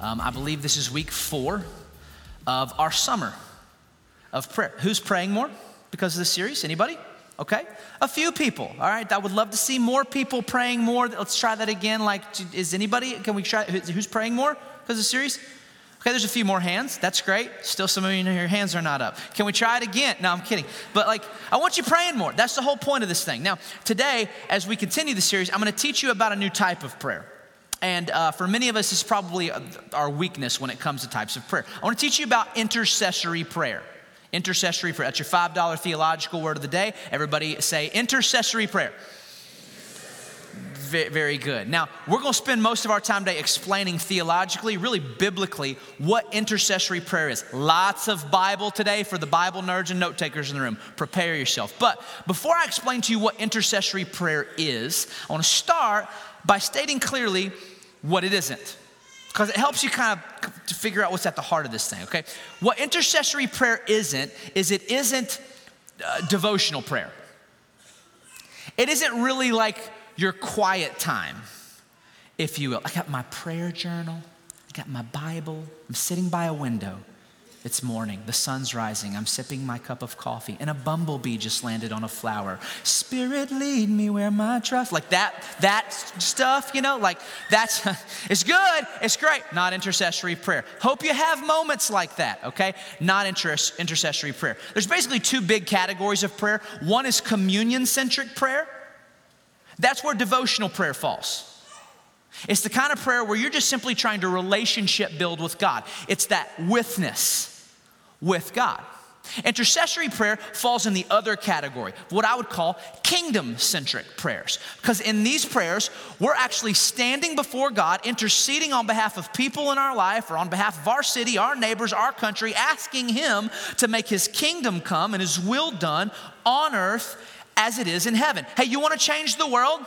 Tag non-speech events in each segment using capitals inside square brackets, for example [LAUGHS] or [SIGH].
Um, I believe this is week four of our summer of prayer. Who's praying more because of this series? Anybody? Okay, a few people. All right, I would love to see more people praying more. Let's try that again. Like, is anybody? Can we try? Who's praying more because of the series? Okay, there's a few more hands. That's great. Still, some of you your hands are not up. Can we try it again? No, I'm kidding. But like, I want you praying more. That's the whole point of this thing. Now, today, as we continue the series, I'm going to teach you about a new type of prayer. And uh, for many of us, it's probably our weakness when it comes to types of prayer. I want to teach you about intercessory prayer. Intercessory prayer. That's your $5 theological word of the day. Everybody say intercessory prayer. Very good. Now, we're going to spend most of our time today explaining theologically, really biblically, what intercessory prayer is. Lots of Bible today for the Bible nerds and note takers in the room. Prepare yourself. But before I explain to you what intercessory prayer is, I want to start by stating clearly what it isn't. Because it helps you kind of to figure out what's at the heart of this thing, okay? What intercessory prayer isn't, is it isn't uh, devotional prayer. It isn't really like your quiet time, if you will. I got my prayer journal, I got my Bible, I'm sitting by a window. It's morning, the sun's rising, I'm sipping my cup of coffee, and a bumblebee just landed on a flower. Spirit, lead me where my trust. Like that, that stuff, you know, like that's, [LAUGHS] it's good, it's great. Not intercessory prayer. Hope you have moments like that, okay? Not interest, intercessory prayer. There's basically two big categories of prayer. One is communion centric prayer, that's where devotional prayer falls. It's the kind of prayer where you're just simply trying to relationship build with God. It's that withness with God. Intercessory prayer falls in the other category, what I would call kingdom centric prayers. Because in these prayers, we're actually standing before God, interceding on behalf of people in our life or on behalf of our city, our neighbors, our country, asking Him to make His kingdom come and His will done on earth as it is in heaven. Hey, you want to change the world?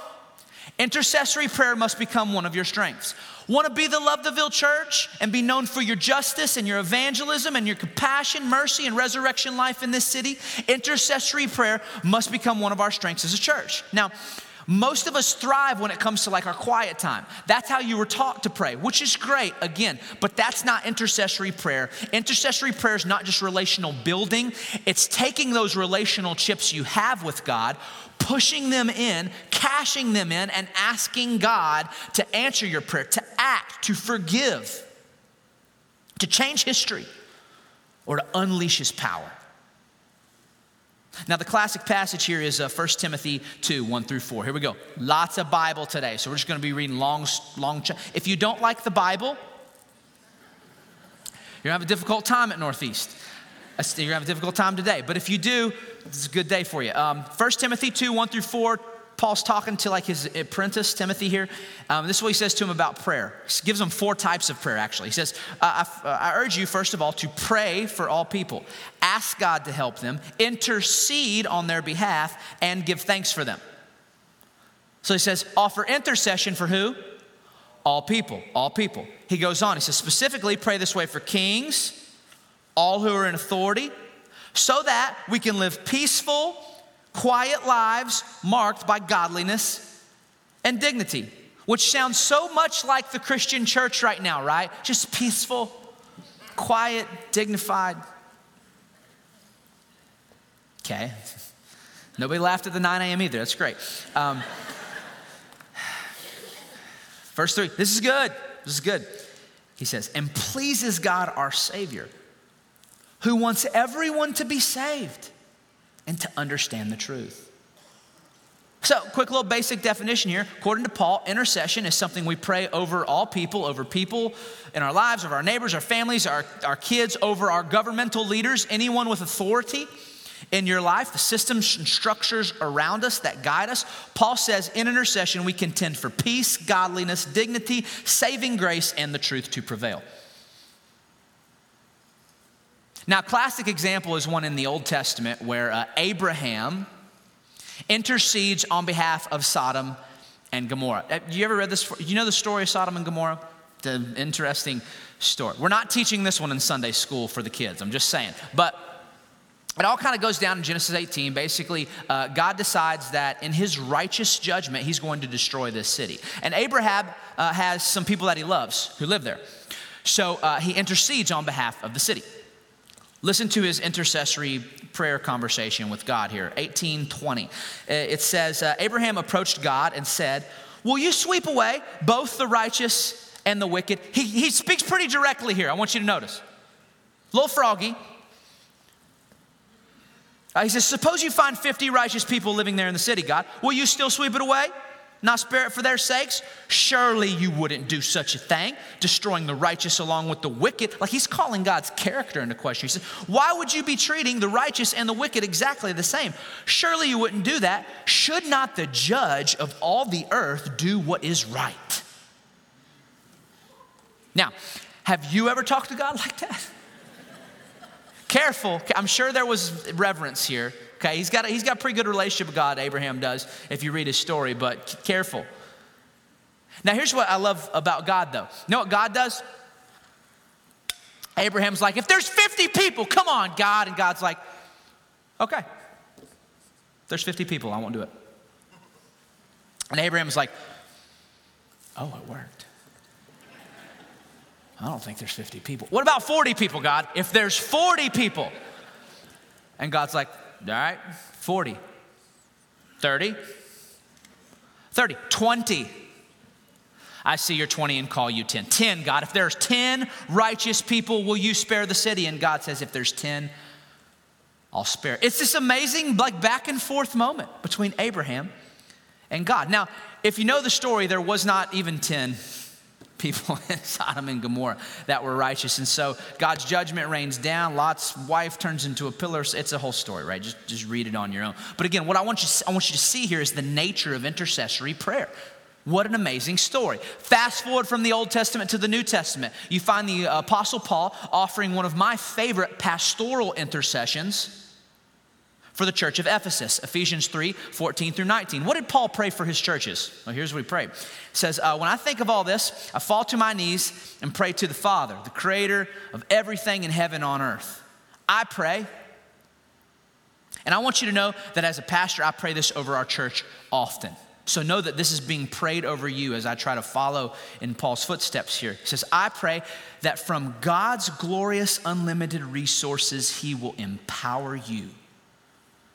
Intercessory prayer must become one of your strengths. Want to be the Louisville church and be known for your justice and your evangelism and your compassion, mercy, and resurrection life in this city? Intercessory prayer must become one of our strengths as a church. Now, most of us thrive when it comes to like our quiet time. That's how you were taught to pray, which is great, again, but that's not intercessory prayer. Intercessory prayer is not just relational building, it's taking those relational chips you have with God, pushing them in, cashing them in, and asking God to answer your prayer, to act, to forgive, to change history, or to unleash His power. Now, the classic passage here is uh, 1 Timothy 2 1 through 4. Here we go. Lots of Bible today. So, we're just going to be reading long, long. Ch- if you don't like the Bible, you're going to have a difficult time at Northeast. You're going to have a difficult time today. But if you do, it's a good day for you. Um, 1 Timothy 2 1 through 4. Paul's talking to like his apprentice Timothy here. Um, this is what he says to him about prayer. He gives him four types of prayer, actually. He says, I, I, I urge you, first of all, to pray for all people, ask God to help them, intercede on their behalf, and give thanks for them. So he says, offer intercession for who? All people, all people. He goes on, he says, specifically, pray this way for kings, all who are in authority, so that we can live peaceful, quiet lives marked by godliness and dignity, which sounds so much like the Christian church right now, right? Just peaceful, quiet, dignified. Okay. [LAUGHS] Nobody laughed at the 9 a.m. either. That's great. Um, [SIGHS] verse 3 this is good. This is good. He says, and pleases God our Savior, who wants everyone to be saved and to understand the truth. So, quick little basic definition here. According to Paul, intercession is something we pray over all people, over people in our lives, over our neighbors, our families, our, our kids, over our governmental leaders, anyone with authority. in your life, the systems and structures around us that guide us, Paul says in intercession we contend for peace, godliness, dignity, saving grace, and the truth to prevail. Now, classic example is one in the Old Testament where uh, Abraham intercedes on behalf of Sodom and Gomorrah. Have you ever read this? You know the story of Sodom and Gomorrah? It's an interesting story. We're not teaching this one in Sunday school for the kids, I'm just saying. But it all kind of goes down in Genesis 18. Basically, uh, God decides that in his righteous judgment, he's going to destroy this city. And Abraham uh, has some people that he loves who live there. So uh, he intercedes on behalf of the city. Listen to his intercessory prayer conversation with God here, 1820. Uh, it says, uh, Abraham approached God and said, Will you sweep away both the righteous and the wicked? He, he speaks pretty directly here. I want you to notice. A little froggy. Uh, he says, Suppose you find 50 righteous people living there in the city, God. Will you still sweep it away? Not spare it for their sakes? Surely you wouldn't do such a thing, destroying the righteous along with the wicked. Like he's calling God's character into question. He says, Why would you be treating the righteous and the wicked exactly the same? Surely you wouldn't do that. Should not the judge of all the earth do what is right? Now, have you ever talked to God like that? [LAUGHS] Careful, I'm sure there was reverence here. Okay, he's got, a, he's got a pretty good relationship with God, Abraham does, if you read his story, but careful. Now, here's what I love about God, though. You know what God does? Abraham's like, if there's 50 people, come on, God. And God's like, okay, there's 50 people, I won't do it. And Abraham's like, oh, it worked. I don't think there's 50 people. What about 40 people, God? If there's 40 people. And God's like, all right, 40, 30, 30, 20. I see your 20 and call you 10. 10, God, if there's 10 righteous people, will you spare the city? And God says, if there's 10, I'll spare. It's this amazing, like, back and forth moment between Abraham and God. Now, if you know the story, there was not even 10 people [LAUGHS] in Sodom and Gomorrah that were righteous. And so God's judgment rains down. Lot's wife turns into a pillar. It's a whole story, right? Just, just read it on your own. But again, what I want, you, I want you to see here is the nature of intercessory prayer. What an amazing story. Fast forward from the Old Testament to the New Testament. You find the uh, Apostle Paul offering one of my favorite pastoral intercessions for the church of Ephesus, Ephesians 3 14 through 19. What did Paul pray for his churches? Well, here's what he prayed. Says, uh, When I think of all this, I fall to my knees and pray to the Father, the creator of everything in heaven on earth. I pray, and I want you to know that as a pastor, I pray this over our church often. So know that this is being prayed over you as I try to follow in Paul's footsteps here. He says, I pray that from God's glorious, unlimited resources, he will empower you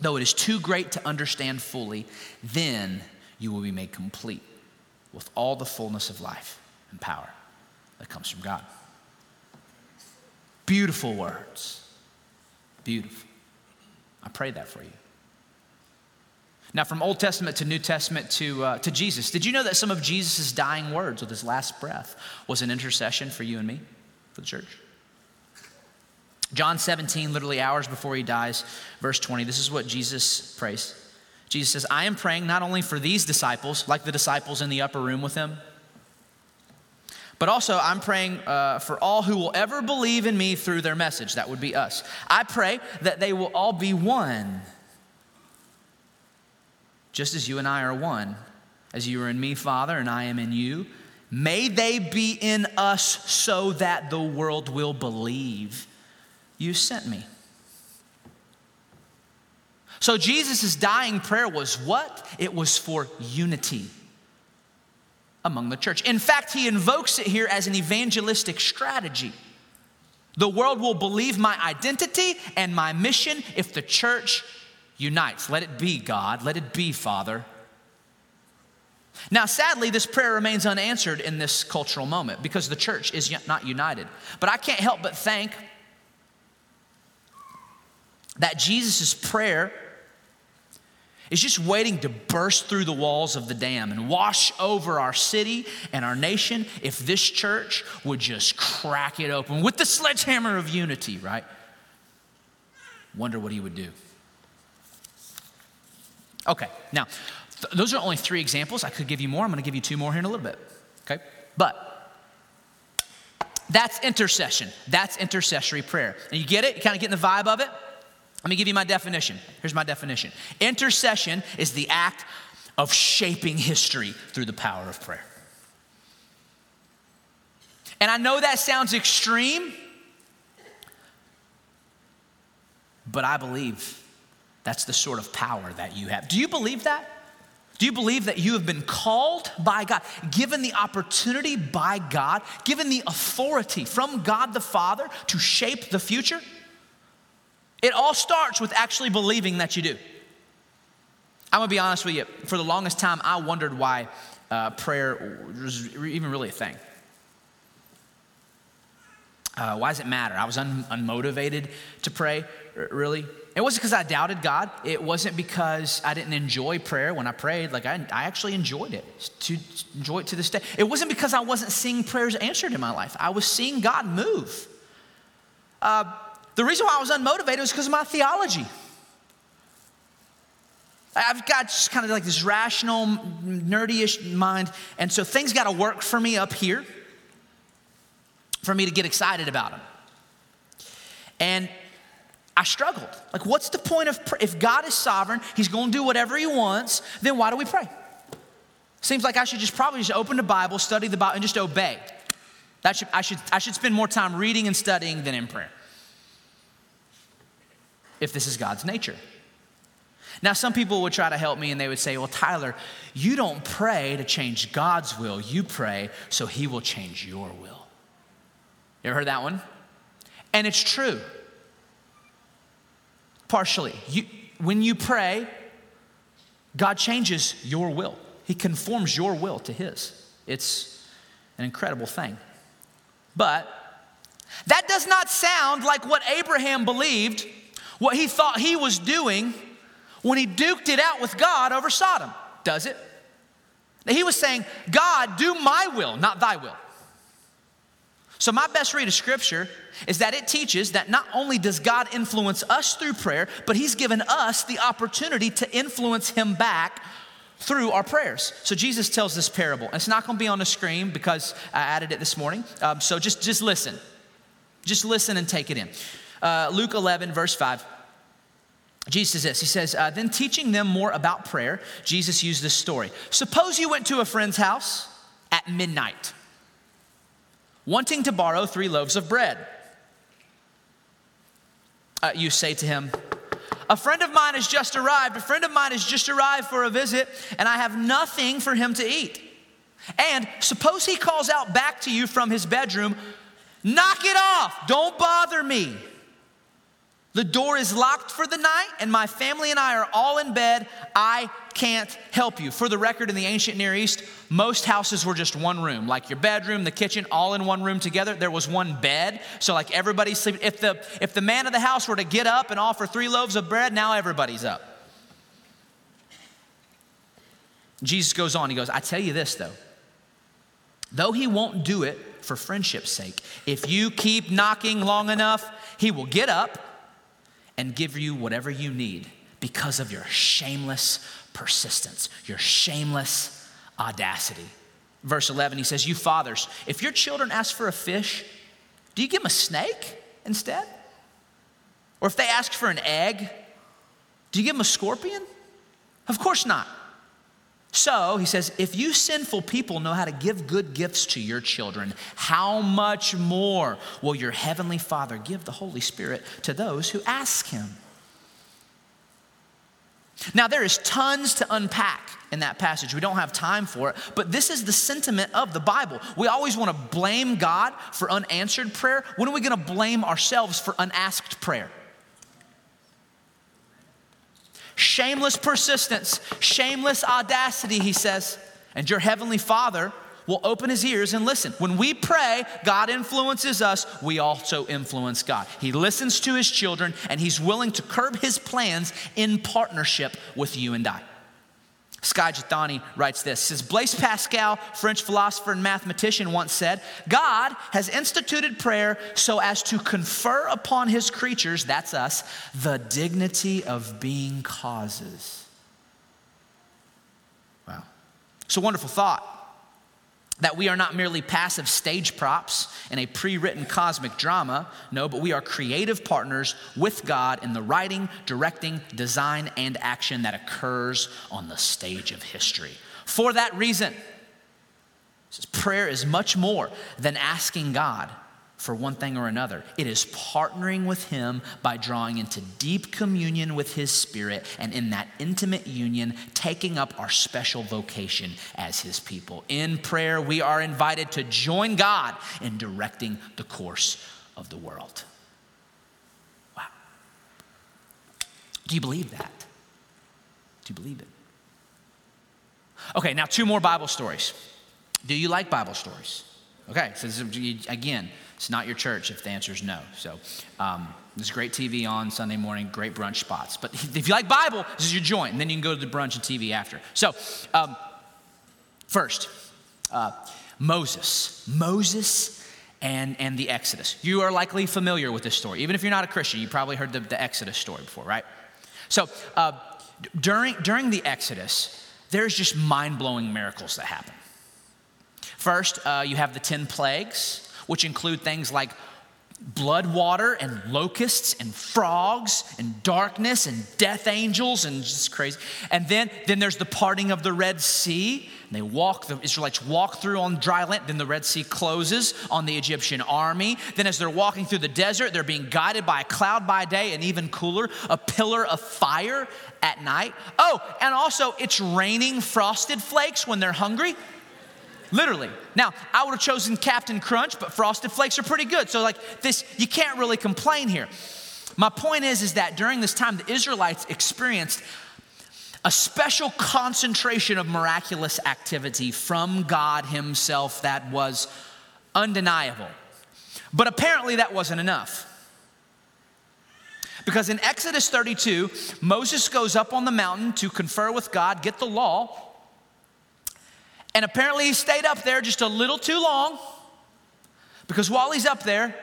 Though it is too great to understand fully, then you will be made complete with all the fullness of life and power that comes from God. Beautiful words. Beautiful. I pray that for you. Now, from Old Testament to New Testament to, uh, to Jesus, did you know that some of Jesus' dying words with his last breath was an intercession for you and me, for the church? John 17, literally hours before he dies, verse 20, this is what Jesus prays. Jesus says, I am praying not only for these disciples, like the disciples in the upper room with him, but also I'm praying uh, for all who will ever believe in me through their message. That would be us. I pray that they will all be one, just as you and I are one, as you are in me, Father, and I am in you. May they be in us so that the world will believe you sent me. So Jesus' dying prayer was what? It was for unity among the church. In fact, he invokes it here as an evangelistic strategy. The world will believe my identity and my mission if the church unites. Let it be, God. Let it be, Father. Now, sadly, this prayer remains unanswered in this cultural moment because the church is not united. But I can't help but think that Jesus' prayer is just waiting to burst through the walls of the dam and wash over our city and our nation if this church would just crack it open with the sledgehammer of unity, right? Wonder what he would do. Okay, now, th- those are only three examples. I could give you more. I'm going to give you two more here in a little bit. Okay? But that's intercession. That's intercessory prayer. And you get it? You kind of getting the vibe of it? Let me give you my definition. Here's my definition Intercession is the act of shaping history through the power of prayer. And I know that sounds extreme, but I believe that's the sort of power that you have. Do you believe that? Do you believe that you have been called by God, given the opportunity by God, given the authority from God the Father to shape the future? It all starts with actually believing that you do. I'm gonna be honest with you, for the longest time, I wondered why uh, prayer was even really a thing. Uh, why does it matter? I was un- unmotivated to pray, really. It wasn't because I doubted God. It wasn't because I didn't enjoy prayer when I prayed. Like, I, I actually enjoyed it, to enjoy it to this day. It wasn't because I wasn't seeing prayers answered in my life. I was seeing God move. Uh, the reason why I was unmotivated was because of my theology. I've got just kind of like this rational, nerdy-ish mind, and so things got to work for me up here for me to get excited about them. And I struggled. Like, what's the point of pray? If God is sovereign, He's going to do whatever He wants, then why do we pray? Seems like I should just probably just open the Bible, study the Bible, and just obey. That should, I, should, I should spend more time reading and studying than in prayer if this is God's nature. Now, some people would try to help me and they would say, Well, Tyler, you don't pray to change God's will, you pray so He will change your will. You ever heard that one? And it's true. Partially. You, when you pray, God changes your will, He conforms your will to His. It's an incredible thing. But that does not sound like what Abraham believed what he thought he was doing when he duked it out with God over Sodom, does it? He was saying, God, do my will, not thy will. So, my best read of scripture is that it teaches that not only does God influence us through prayer, but he's given us the opportunity to influence him back through our prayers. So, Jesus tells this parable. It's not going to be on the screen because I added it this morning. Um, so, just, just listen. Just listen and take it in. Uh, Luke 11, verse 5. Jesus says this. He says, uh, Then teaching them more about prayer, Jesus used this story. Suppose you went to a friend's house at midnight, wanting to borrow three loaves of bread. Uh, you say to him, A friend of mine has just arrived. A friend of mine has just arrived for a visit, and I have nothing for him to eat. And suppose he calls out back to you from his bedroom, Knock it off, don't bother me. The door is locked for the night, and my family and I are all in bed. I can't help you. For the record, in the ancient Near East, most houses were just one room, like your bedroom, the kitchen, all in one room together. There was one bed, so like everybody's sleeping. If the if the man of the house were to get up and offer three loaves of bread, now everybody's up. Jesus goes on. He goes, "I tell you this though, though he won't do it for friendship's sake, if you keep knocking long enough, he will get up." And give you whatever you need because of your shameless persistence, your shameless audacity. Verse 11, he says, You fathers, if your children ask for a fish, do you give them a snake instead? Or if they ask for an egg, do you give them a scorpion? Of course not. So, he says, if you sinful people know how to give good gifts to your children, how much more will your heavenly Father give the Holy Spirit to those who ask him? Now, there is tons to unpack in that passage. We don't have time for it, but this is the sentiment of the Bible. We always want to blame God for unanswered prayer. When are we going to blame ourselves for unasked prayer? Shameless persistence, shameless audacity, he says. And your heavenly Father will open his ears and listen. When we pray, God influences us, we also influence God. He listens to his children and he's willing to curb his plans in partnership with you and I. Skye Jethani writes this says Blaise Pascal, French philosopher and mathematician, once said, God has instituted prayer so as to confer upon his creatures, that's us, the dignity of being causes. Wow. It's a wonderful thought that we are not merely passive stage props in a pre written cosmic drama. No, but we are creative partners with God in the writing, directing, design, and action that occurs on the stage of history. For that reason, prayer is much more than asking God for one thing or another. It is partnering with Him by drawing into deep communion with His Spirit, and in that intimate union, taking up our special vocation as His people. In prayer, we are invited to join God in directing the course of the world. Wow. Do you believe that? Do you believe it? Okay, now two more Bible stories. Do you like Bible stories? Okay, so this, again, it's not your church if the answer is no. So um, there's great TV on Sunday morning, great brunch spots. But [LAUGHS] if you like Bible, this is your joint, and then you can go to the brunch and TV after. So, um, first, uh, Moses. Moses and, and the Exodus. You are likely familiar with this story. Even if you're not a Christian, you probably heard the, the Exodus story before, right? So, uh, during, during the Exodus, there's just mind blowing miracles that happen. First, uh, you have the 10 plagues which include things like blood water and locusts and frogs and darkness and death angels and just crazy. And then, then there's the parting of the Red Sea. And they walk, the Israelites walk through on dry land. Then the Red Sea closes on the Egyptian army. Then, as they're walking through the desert, they're being guided by a cloud by day and even cooler, a pillar of fire at night. Oh, and also it's raining frosted flakes when they're hungry. Literally. Now, I would have chosen Captain Crunch, but Frosted Flakes are pretty good. So, like this, you can't really complain here. My point is, is that during this time, the Israelites experienced a special concentration of miraculous activity from God Himself that was undeniable. But apparently, that wasn't enough. Because in Exodus 32, Moses goes up on the mountain to confer with God, get the law, and apparently he stayed up there just a little too long because while he's up there,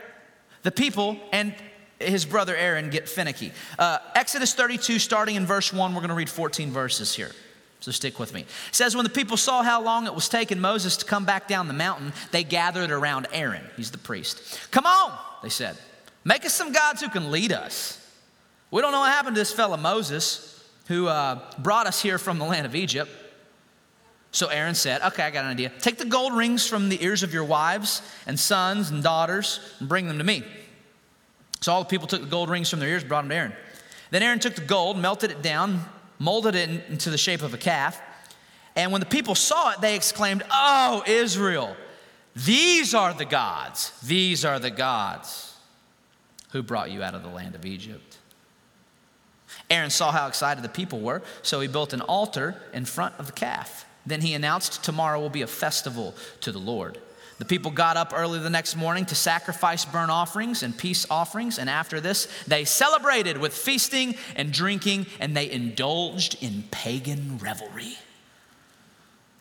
the people and his brother Aaron get finicky. Uh, Exodus 32, starting in verse 1, we're going to read 14 verses here. So stick with me. It says, When the people saw how long it was taking Moses to come back down the mountain, they gathered around Aaron. He's the priest. Come on, they said. Make us some gods who can lead us. We don't know what happened to this fellow Moses who uh, brought us here from the land of Egypt. So Aaron said, Okay, I got an idea. Take the gold rings from the ears of your wives and sons and daughters and bring them to me. So all the people took the gold rings from their ears, and brought them to Aaron. Then Aaron took the gold, melted it down, molded it into the shape of a calf. And when the people saw it, they exclaimed, Oh, Israel, these are the gods, these are the gods who brought you out of the land of Egypt. Aaron saw how excited the people were, so he built an altar in front of the calf. Then he announced, Tomorrow will be a festival to the Lord. The people got up early the next morning to sacrifice burnt offerings and peace offerings, and after this, they celebrated with feasting and drinking, and they indulged in pagan revelry.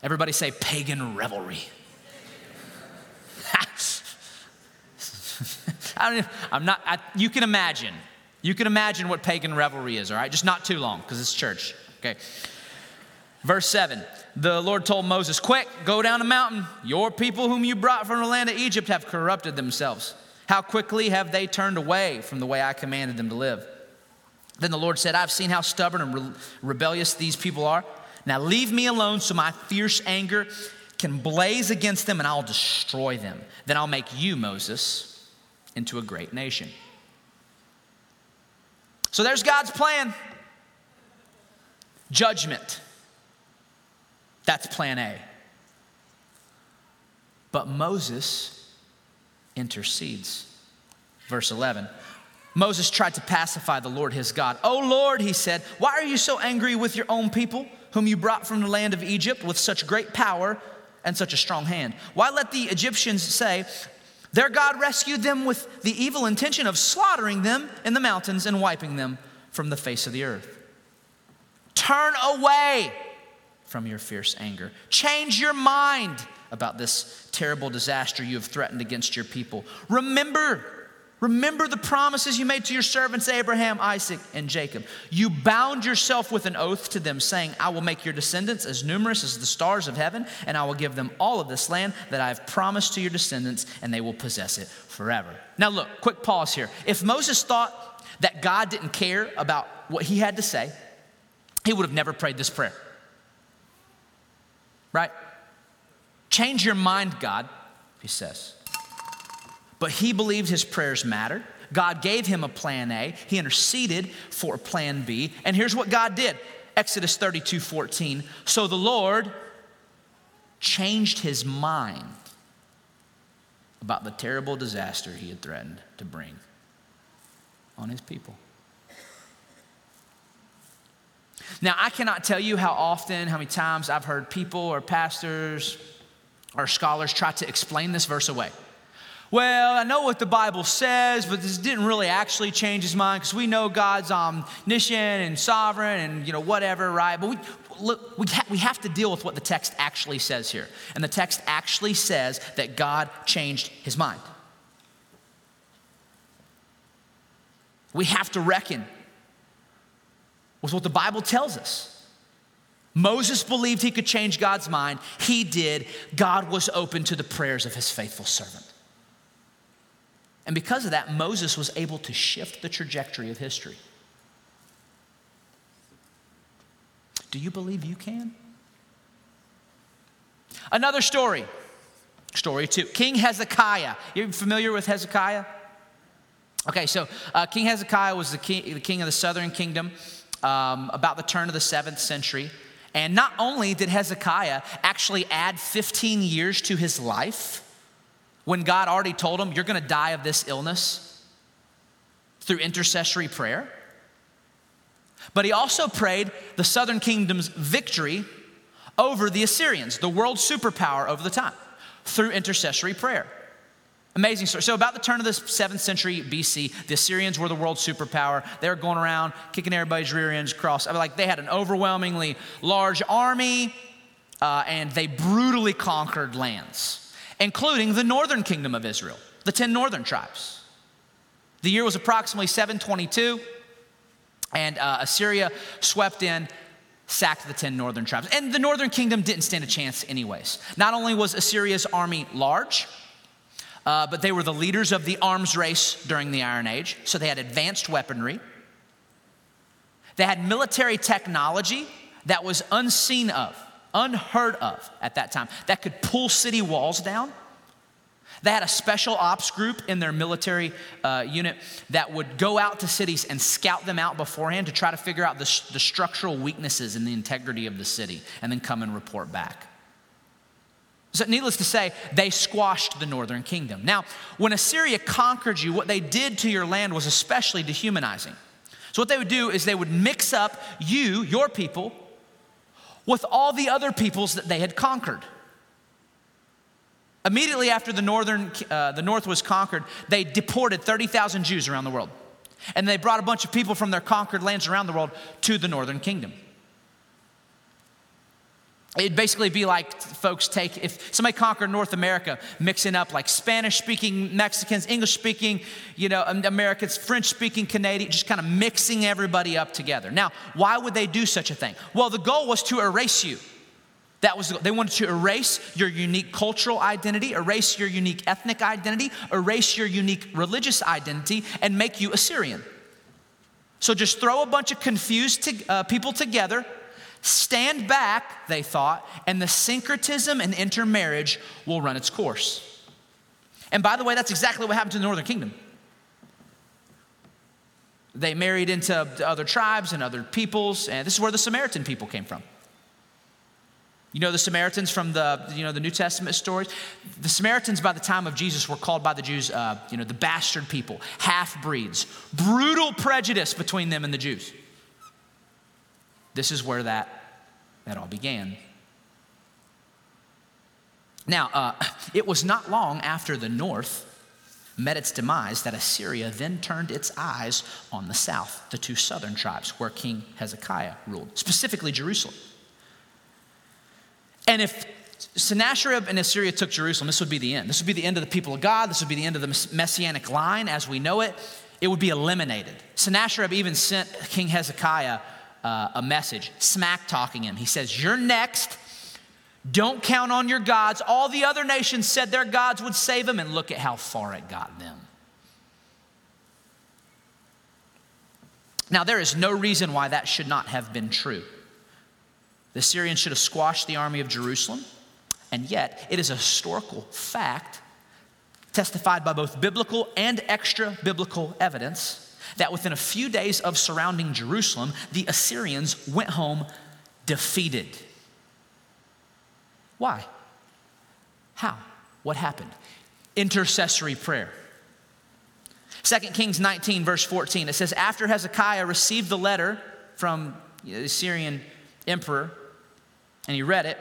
Everybody say pagan revelry. [LAUGHS] I don't I'm not, I, you can imagine. You can imagine what pagan revelry is, all right? Just not too long, because it's church, okay? Verse 7 the Lord told Moses, Quick, go down the mountain. Your people, whom you brought from the land of Egypt, have corrupted themselves. How quickly have they turned away from the way I commanded them to live? Then the Lord said, I've seen how stubborn and re- rebellious these people are. Now leave me alone so my fierce anger can blaze against them and I'll destroy them. Then I'll make you, Moses, into a great nation. So there's God's plan judgment. That's plan A. But Moses intercedes. Verse 11 Moses tried to pacify the Lord his God. Oh Lord, he said, why are you so angry with your own people, whom you brought from the land of Egypt with such great power and such a strong hand? Why let the Egyptians say, their God rescued them with the evil intention of slaughtering them in the mountains and wiping them from the face of the earth? Turn away from your fierce anger. Change your mind about this terrible disaster you have threatened against your people. Remember Remember the promises you made to your servants Abraham, Isaac, and Jacob. You bound yourself with an oath to them, saying, I will make your descendants as numerous as the stars of heaven, and I will give them all of this land that I have promised to your descendants, and they will possess it forever. Now, look, quick pause here. If Moses thought that God didn't care about what he had to say, he would have never prayed this prayer. Right? Change your mind, God, he says. But he believed his prayers mattered. God gave him a plan A. He interceded for plan B. And here's what God did Exodus 32 14. So the Lord changed his mind about the terrible disaster he had threatened to bring on his people. Now, I cannot tell you how often, how many times I've heard people or pastors or scholars try to explain this verse away. Well, I know what the Bible says, but this didn't really actually change his mind because we know God's omniscient and sovereign and you know whatever, right? But we look, we, ha- we have to deal with what the text actually says here, and the text actually says that God changed his mind. We have to reckon with what the Bible tells us. Moses believed he could change God's mind. He did. God was open to the prayers of his faithful servant. And because of that, Moses was able to shift the trajectory of history. Do you believe you can? Another story. Story two. King Hezekiah. You familiar with Hezekiah? Okay, so uh, King Hezekiah was the king, the king of the southern kingdom um, about the turn of the seventh century. And not only did Hezekiah actually add 15 years to his life, when God already told him, You're going to die of this illness through intercessory prayer. But he also prayed the southern kingdom's victory over the Assyrians, the world superpower over the time, through intercessory prayer. Amazing story. So, about the turn of the 7th century BC, the Assyrians were the world superpower. They were going around kicking everybody's rear ends across. I mean, like they had an overwhelmingly large army, uh, and they brutally conquered lands including the northern kingdom of Israel, the 10 northern tribes. The year was approximately 722, and uh, Assyria swept in, sacked the 10 northern tribes. And the northern kingdom didn't stand a chance, anyways. Not only was Assyria's army large, uh, but they were the leaders of the arms race during the Iron Age, so they had advanced weaponry. They had military technology that was unseen of unheard of at that time, that could pull city walls down. They had a special ops group in their military uh, unit that would go out to cities and scout them out beforehand to try to figure out the, the structural weaknesses in the integrity of the city and then come and report back. So, needless to say, they squashed the northern kingdom. Now, when Assyria conquered you, what they did to your land was especially dehumanizing. So, what they would do is they would mix up you, your people, with all the other peoples that they had conquered. Immediately after the, northern, uh, the north was conquered, they deported 30,000 Jews around the world. And they brought a bunch of people from their conquered lands around the world to the northern kingdom. It'd basically be like folks take, if somebody conquered North America, mixing up like Spanish speaking Mexicans, English speaking, you know, Americans, French speaking Canadian, just kind of mixing everybody up together. Now, why would they do such a thing? Well, the goal was to erase you. That was, they wanted to erase your unique cultural identity, erase your unique ethnic identity, erase your unique religious identity, and make you Assyrian. So just throw a bunch of confused to, uh, people together Stand back, they thought, and the syncretism and intermarriage will run its course. And by the way, that's exactly what happened to the Northern Kingdom. They married into other tribes and other peoples, and this is where the Samaritan people came from. You know the Samaritans from the, you know, the New Testament stories? The Samaritans by the time of Jesus were called by the Jews, uh, you know, the bastard people, half breeds, brutal prejudice between them and the Jews. This is where that, that all began. Now, uh, [LAUGHS] it was not long after the north met its demise that Assyria then turned its eyes on the south, the two southern tribes where King Hezekiah ruled, specifically Jerusalem. And if Sennacherib and Assyria took Jerusalem, this would be the end. This would be the end of the people of God. This would be the end of the messianic line as we know it. It would be eliminated. Sennacherib even sent King Hezekiah uh, a message, smack talking him. He says, You're next. Don't count on your gods. All the other nations said their gods would save them, and look at how far it got them. Now, there is no reason why that should not have been true. The Assyrians should have squashed the army of Jerusalem, and yet it is a historical fact testified by both biblical and extra biblical evidence that within a few days of surrounding Jerusalem, the Assyrians went home defeated. Why? How? What happened? Intercessory prayer. 2 Kings 19, verse 14, it says, After Hezekiah received the letter from the Assyrian emperor, and he read it,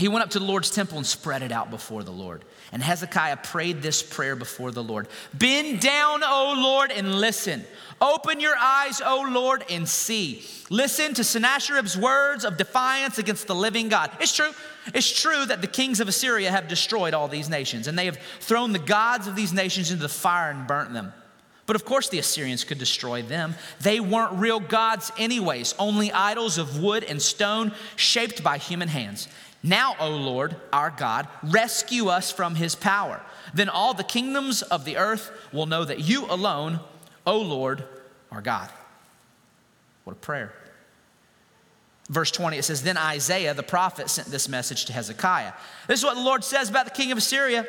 he went up to the Lord's temple and spread it out before the Lord. And Hezekiah prayed this prayer before the Lord Bend down, O Lord, and listen. Open your eyes, O Lord, and see. Listen to Sennacherib's words of defiance against the living God. It's true. It's true that the kings of Assyria have destroyed all these nations, and they have thrown the gods of these nations into the fire and burnt them. But of course, the Assyrians could destroy them. They weren't real gods, anyways, only idols of wood and stone shaped by human hands. Now, O Lord, our God, rescue us from his power. Then all the kingdoms of the earth will know that you alone, O Lord, are God. What a prayer. Verse 20, it says, Then Isaiah the prophet sent this message to Hezekiah. This is what the Lord says about the king of Assyria.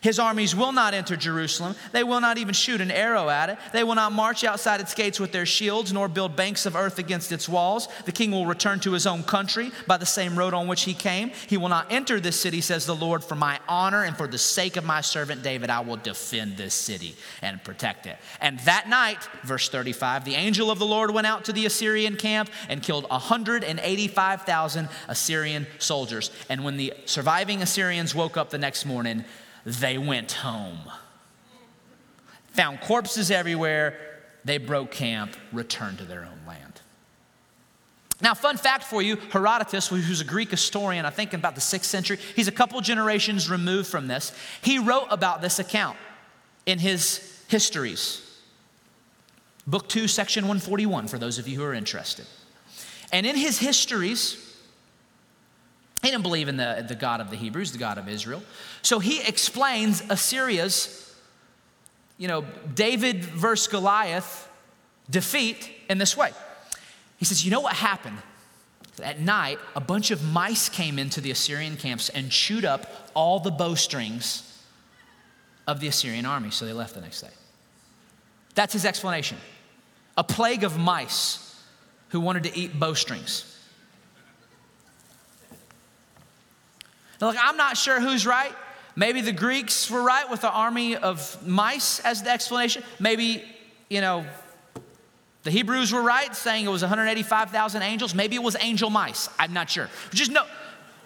His armies will not enter Jerusalem. They will not even shoot an arrow at it. They will not march outside its gates with their shields, nor build banks of earth against its walls. The king will return to his own country by the same road on which he came. He will not enter this city, says the Lord, for my honor and for the sake of my servant David, I will defend this city and protect it. And that night, verse 35, the angel of the Lord went out to the Assyrian camp and killed 185,000 Assyrian soldiers. And when the surviving Assyrians woke up the next morning, they went home. Found corpses everywhere. They broke camp, returned to their own land. Now, fun fact for you Herodotus, who's a Greek historian, I think about the sixth century, he's a couple generations removed from this. He wrote about this account in his histories. Book 2, section 141, for those of you who are interested. And in his histories, he didn't believe in the, the God of the Hebrews, the God of Israel. So he explains Assyria's, you know, David versus Goliath defeat in this way. He says, You know what happened? At night, a bunch of mice came into the Assyrian camps and chewed up all the bowstrings of the Assyrian army, so they left the next day. That's his explanation. A plague of mice who wanted to eat bowstrings. Look, I'm not sure who's right. Maybe the Greeks were right with the army of mice as the explanation. Maybe, you know, the Hebrews were right saying it was 185,000 angels. Maybe it was angel mice. I'm not sure. We just know,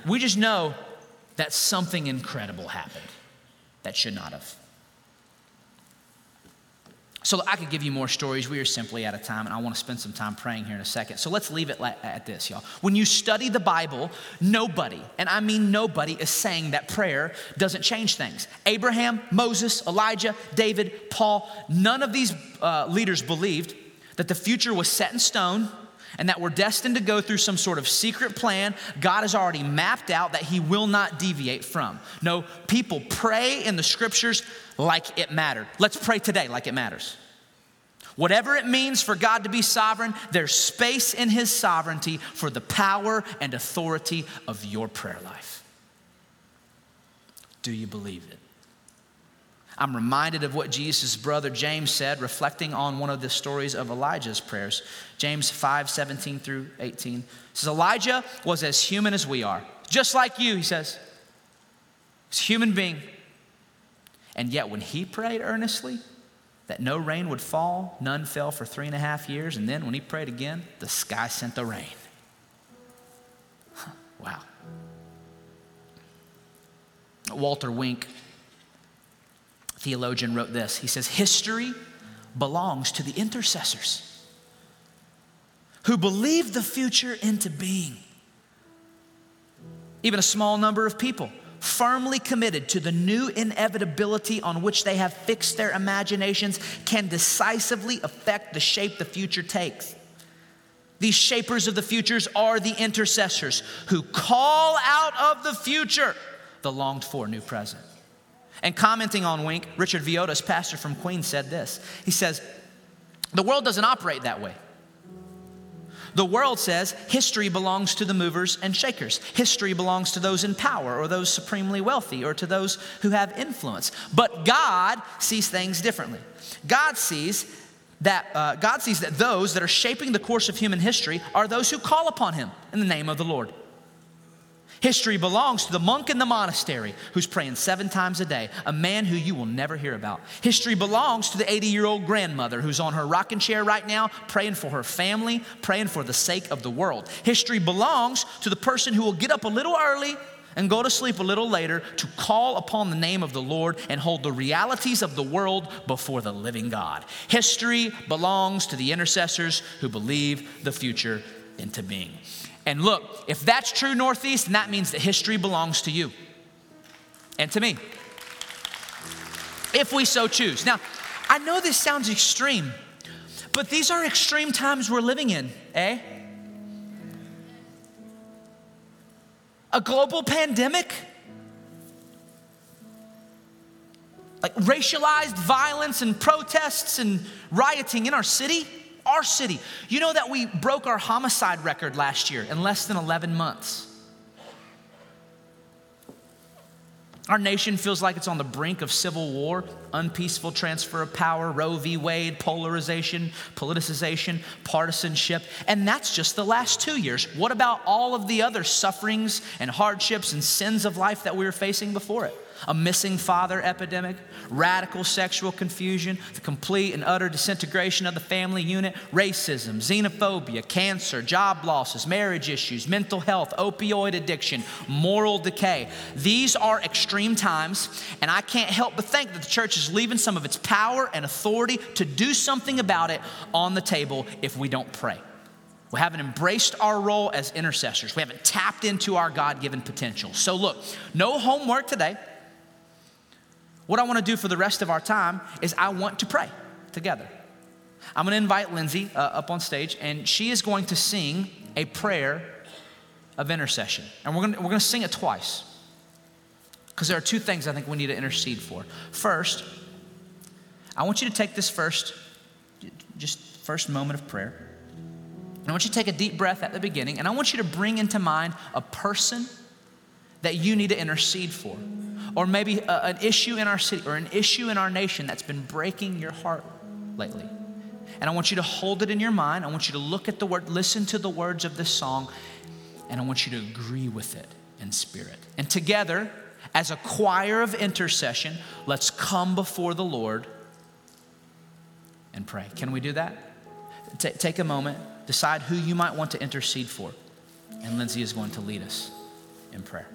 we just know that something incredible happened that should not have. So I could give you more stories. We are simply out of time, and I want to spend some time praying here in a second. So let's leave it at this, y'all. When you study the Bible, nobody, and I mean nobody, is saying that prayer doesn't change things. Abraham, Moses, Elijah, David, Paul, none of these uh, leaders believed that the future was set in stone and that we're destined to go through some sort of secret plan God has already mapped out that He will not deviate from. No, people pray in the scriptures like it mattered. Let's pray today like it matters. Whatever it means for God to be sovereign, there's space in His sovereignty for the power and authority of your prayer life. Do you believe it? I'm reminded of what Jesus' brother James said, reflecting on one of the stories of Elijah's prayers. James 5 17 through 18 says, Elijah was as human as we are, just like you, he says. He's a human being. And yet, when he prayed earnestly that no rain would fall, none fell for three and a half years. And then, when he prayed again, the sky sent the rain. wow. Walter Wink theologian wrote this. He says, History belongs to the intercessors who believe the future into being. Even a small number of people firmly committed to the new inevitability on which they have fixed their imaginations can decisively affect the shape the future takes. These shapers of the futures are the intercessors who call out of the future the longed for new present. And commenting on Wink, Richard Villodas, pastor from Queens, said this. He says, The world doesn't operate that way. The world says history belongs to the movers and shakers. History belongs to those in power or those supremely wealthy or to those who have influence. But God sees things differently. God sees that uh, God sees that those that are shaping the course of human history are those who call upon Him in the name of the Lord. History belongs to the monk in the monastery who's praying seven times a day, a man who you will never hear about. History belongs to the 80 year old grandmother who's on her rocking chair right now, praying for her family, praying for the sake of the world. History belongs to the person who will get up a little early and go to sleep a little later to call upon the name of the Lord and hold the realities of the world before the living God. History belongs to the intercessors who believe the future into being. And look, if that's true, Northeast, then that means that history belongs to you and to me. If we so choose. Now, I know this sounds extreme, but these are extreme times we're living in, eh? A global pandemic? Like racialized violence and protests and rioting in our city? Our city. You know that we broke our homicide record last year in less than 11 months. Our nation feels like it's on the brink of civil war, unpeaceful transfer of power, Roe v. Wade, polarization, politicization, partisanship. And that's just the last two years. What about all of the other sufferings and hardships and sins of life that we were facing before it? A missing father epidemic, radical sexual confusion, the complete and utter disintegration of the family unit, racism, xenophobia, cancer, job losses, marriage issues, mental health, opioid addiction, moral decay. These are extreme times, and I can't help but think that the church is leaving some of its power and authority to do something about it on the table if we don't pray. We haven't embraced our role as intercessors. We haven't tapped into our God given potential. So, look, no homework today. What I want to do for the rest of our time is I want to pray together. I'm going to invite Lindsay uh, up on stage, and she is going to sing a prayer of intercession. And we're going to, we're going to sing it twice because there are two things I think we need to intercede for. First, I want you to take this first, just first moment of prayer. And I want you to take a deep breath at the beginning, and I want you to bring into mind a person that you need to intercede for or maybe a, an issue in our city or an issue in our nation that's been breaking your heart lately. And I want you to hold it in your mind. I want you to look at the word, listen to the words of this song, and I want you to agree with it in spirit. And together, as a choir of intercession, let's come before the Lord and pray. Can we do that? T- take a moment, decide who you might want to intercede for, and Lindsay is going to lead us in prayer.